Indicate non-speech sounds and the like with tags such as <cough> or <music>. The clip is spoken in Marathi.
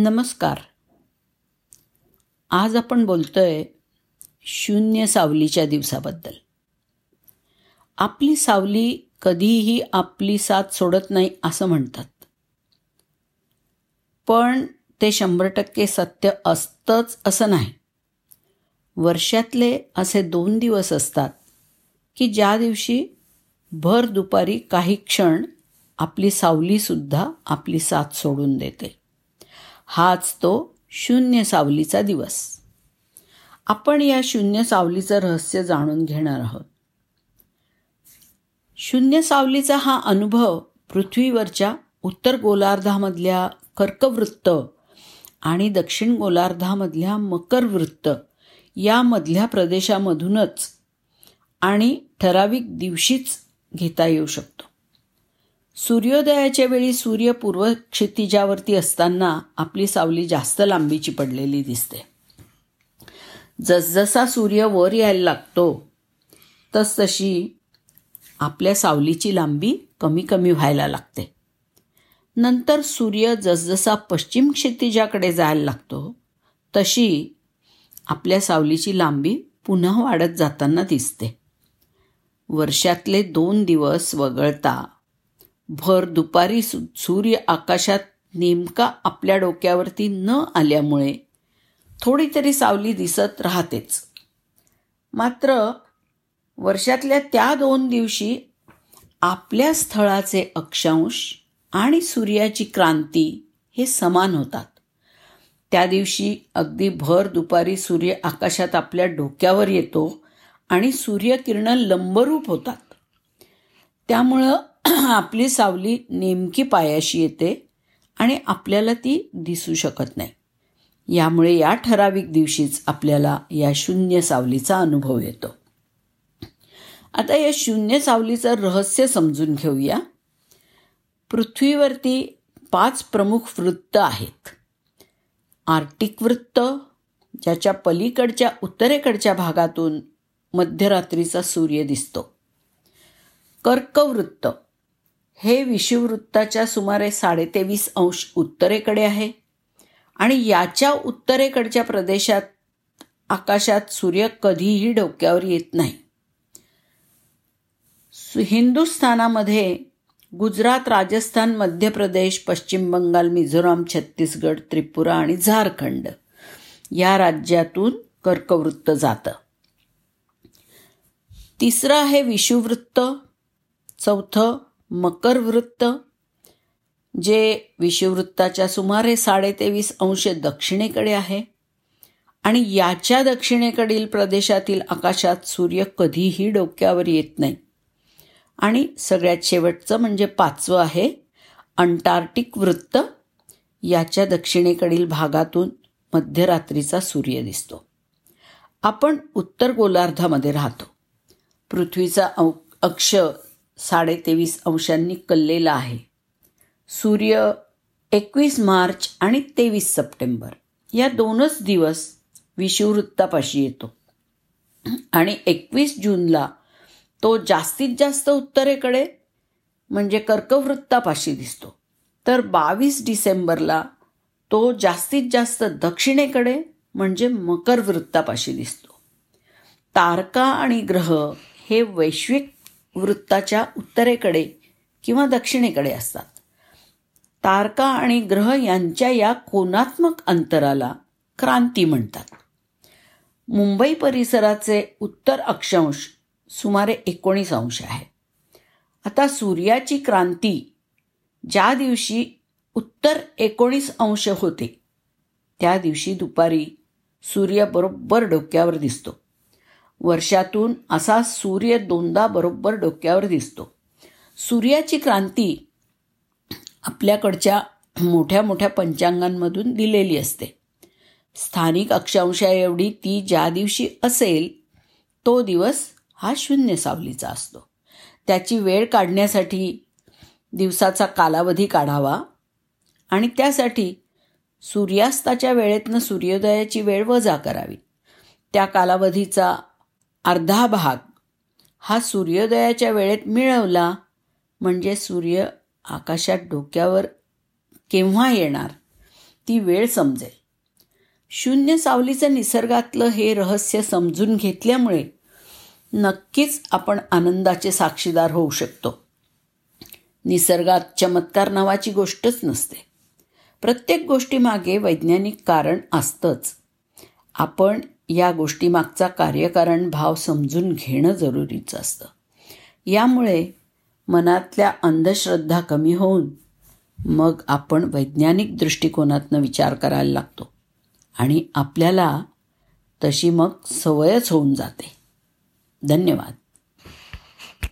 नमस्कार. आज आपण बोलतोय शून्य सावलीच्या दिवसाबद्दल. आपली सावली कधीही आपली साथ सोडत नाही असं म्हणतात. पण ते शंभर टक्के सत्य असतंच असं नाही. वर्षातले असे दोन दिवस असतात की ज्या दिवशी भर दुपारी काही क्षण आपली सावलीसुद्धा आपली साथ सोडून देते. हाच तो शून्य सावलीचा दिवस. आपण या शून्य सावलीचं रहस्य जाणून घेणार आहोत. शून्य सावलीचा हा अनुभव पृथ्वीवरच्या उत्तर गोलार्धामधल्या कर्कवृत्त आणि दक्षिण गोलार्धामधल्या मकरवृत्त यामधल्या प्रदेशामधूनच आणि ठराविक दिवशीच घेता येऊ शकतो. सूर्योदयाच्या वेळी सूर्य पूर्व क्षितिजावरती असताना आपली सावली जास्त लांबीची पडलेली दिसते. जसजसा सूर्य वर यायला लागतो तसतशी आपल्या सावलीची लांबी कमी कमी व्हायला लागते. नंतर सूर्य जसजसा पश्चिम क्षितिजाकडे जायला लागतो तशी आपल्या सावलीची लांबी पुन्हा वाढत जाताना दिसते. वर्षातले दोन दिवस वगळता भर दुपारी सूर्य आकाशात नेमका आपल्या डोक्यावरती न आल्यामुळे थोडी तरी सावली दिसत राहतेच. मात्र वर्षातल्या त्या दोन दिवशी आपल्या स्थळाचे अक्षांश आणि सूर्याची क्रांती हे समान होतात. त्या दिवशी अगदी भर दुपारी सूर्य आकाशात आपल्या डोक्यावर येतो आणि सूर्यकिरणं लंबरूप होतात. त्यामुळं <clears throat> आपली सावली नेमकी पायाशी येते आणि आपल्याला ती दिसू शकत नाही. यामुळे या ठराविक दिवशीच आपल्याला या शून्य सावलीचा अनुभव येतो. आता या शून्य सावलीचं रहस्य समजून घेऊया. पृथ्वीवरती पाच प्रमुख वृत्त आहेत. आर्टिक वृत्त ज्याच्या पलीकडच्या उत्तरेकडच्या भागातून मध्यरात्रीचा सूर्य दिसतो. कर्कवृत्त हे विषुववृत्ताच्या सुमारे साडेतेवीस अंश उत्तरेकडे आहे. आणि याच्या उत्तरेकडच्या प्रदेशात आकाशात सूर्य कधीही डोक्यावर येत नाही. हिंदुस्थानामध्ये गुजरात राजस्थान मध्य प्रदेश पश्चिम बंगाल मिझोराम छत्तीसगड त्रिपुरा आणि झारखंड या राज्यातून कर्कवृत्त जातं. तिसरं आहे विषुवृत्त चौथं मकर वृत्त जे विषुववृत्ताच्या सुमारे साडेतेवीस अंश दक्षिणेकडे आहे आणि याच्या दक्षिणेकडील प्रदेशातील आकाशात सूर्य कधीही डोक्यावर येत नाही. आणि सगळ्यात शेवटचं म्हणजे पाचवं आहे अंटार्क्टिक वृत्त. याच्या दक्षिणेकडील भागातून मध्यरात्रीचा सूर्य दिसतो. आपण उत्तर गोलार्धामध्ये राहतो. पृथ्वीचा अक्ष साडेतेवीस अंशांनी कललेला आहे. सूर्य एकवीस मार्च आणि तेवीस सप्टेंबर. या दोनच दिवस विषुववृत्तापाशी येतो. आणि एकवीस जूनला तो जास्तीत जास्त उत्तरेकडे म्हणजे कर्कवृत्तापाशी दिसतो. तर बावीस डिसेंबरला तो जास्तीत जास्त दक्षिणेकडे म्हणजे मकर वृत्तापाशी दिसतो. तारका आणि ग्रह हे वैश्विक वृत्ताच्या उत्तरेकडे किंवा दक्षिणेकडे असतात. तारका आणि ग्रह यांच्या या कोनात्मक अंतराला क्रांती म्हणतात. मुंबई परिसराचे उत्तर अक्षांश सुमारे एकोणीस अंश आहे. आता सूर्याची क्रांती ज्या दिवशी उत्तर एकोणीस अंश होते त्या दिवशी दुपारी सूर्य बरोबर डोक्यावर दिसतो. वर्षातून असा सूर्य दोनदा बरोबर डोक्यावर दिसतो. सूर्याची क्रांती आपल्याकडच्या मोठ्या मोठ्या पंचांगांमधून दिलेली असते. स्थानिक अक्षांशाएवढी ती ज्या दिवशी असेल तो दिवस हा शून्य सावलीचा असतो. त्याची वेळ काढण्यासाठी दिवसाचा कालावधी काढावा आणि त्यासाठी सूर्यास्ताच्या वेळेतनं सूर्योदयाची वेळ वजा करावी. त्या कालावधीचा अर्धा भाग. हा सूर्योदयाच्या वेळेत मिळवला म्हणजे सूर्य आकाशात डोक्यावर केव्हा येणार ती वेळ समजेल. शून्य सावलीचं निसर्गातलं हे रहस्य समजून घेतल्यामुळे नक्कीच आपण आनंदाचे साक्षीदार होऊ शकतो. निसर्गात चमत्कार नावाची गोष्टच नसते. प्रत्येक गोष्टीमागे वैज्ञानिक कारण असतंच. आपण या गोष्टीमागचा कार्यकारण भाव समजून घेणं जरुरीचं असतं. यामुळे मनातल्या अंधश्रद्धा कमी होऊन मग आपण वैज्ञानिक दृष्टिकोनातनं विचार करायला लागतो आणि आपल्याला तशी मग सवयच होऊन जाते. धन्यवाद.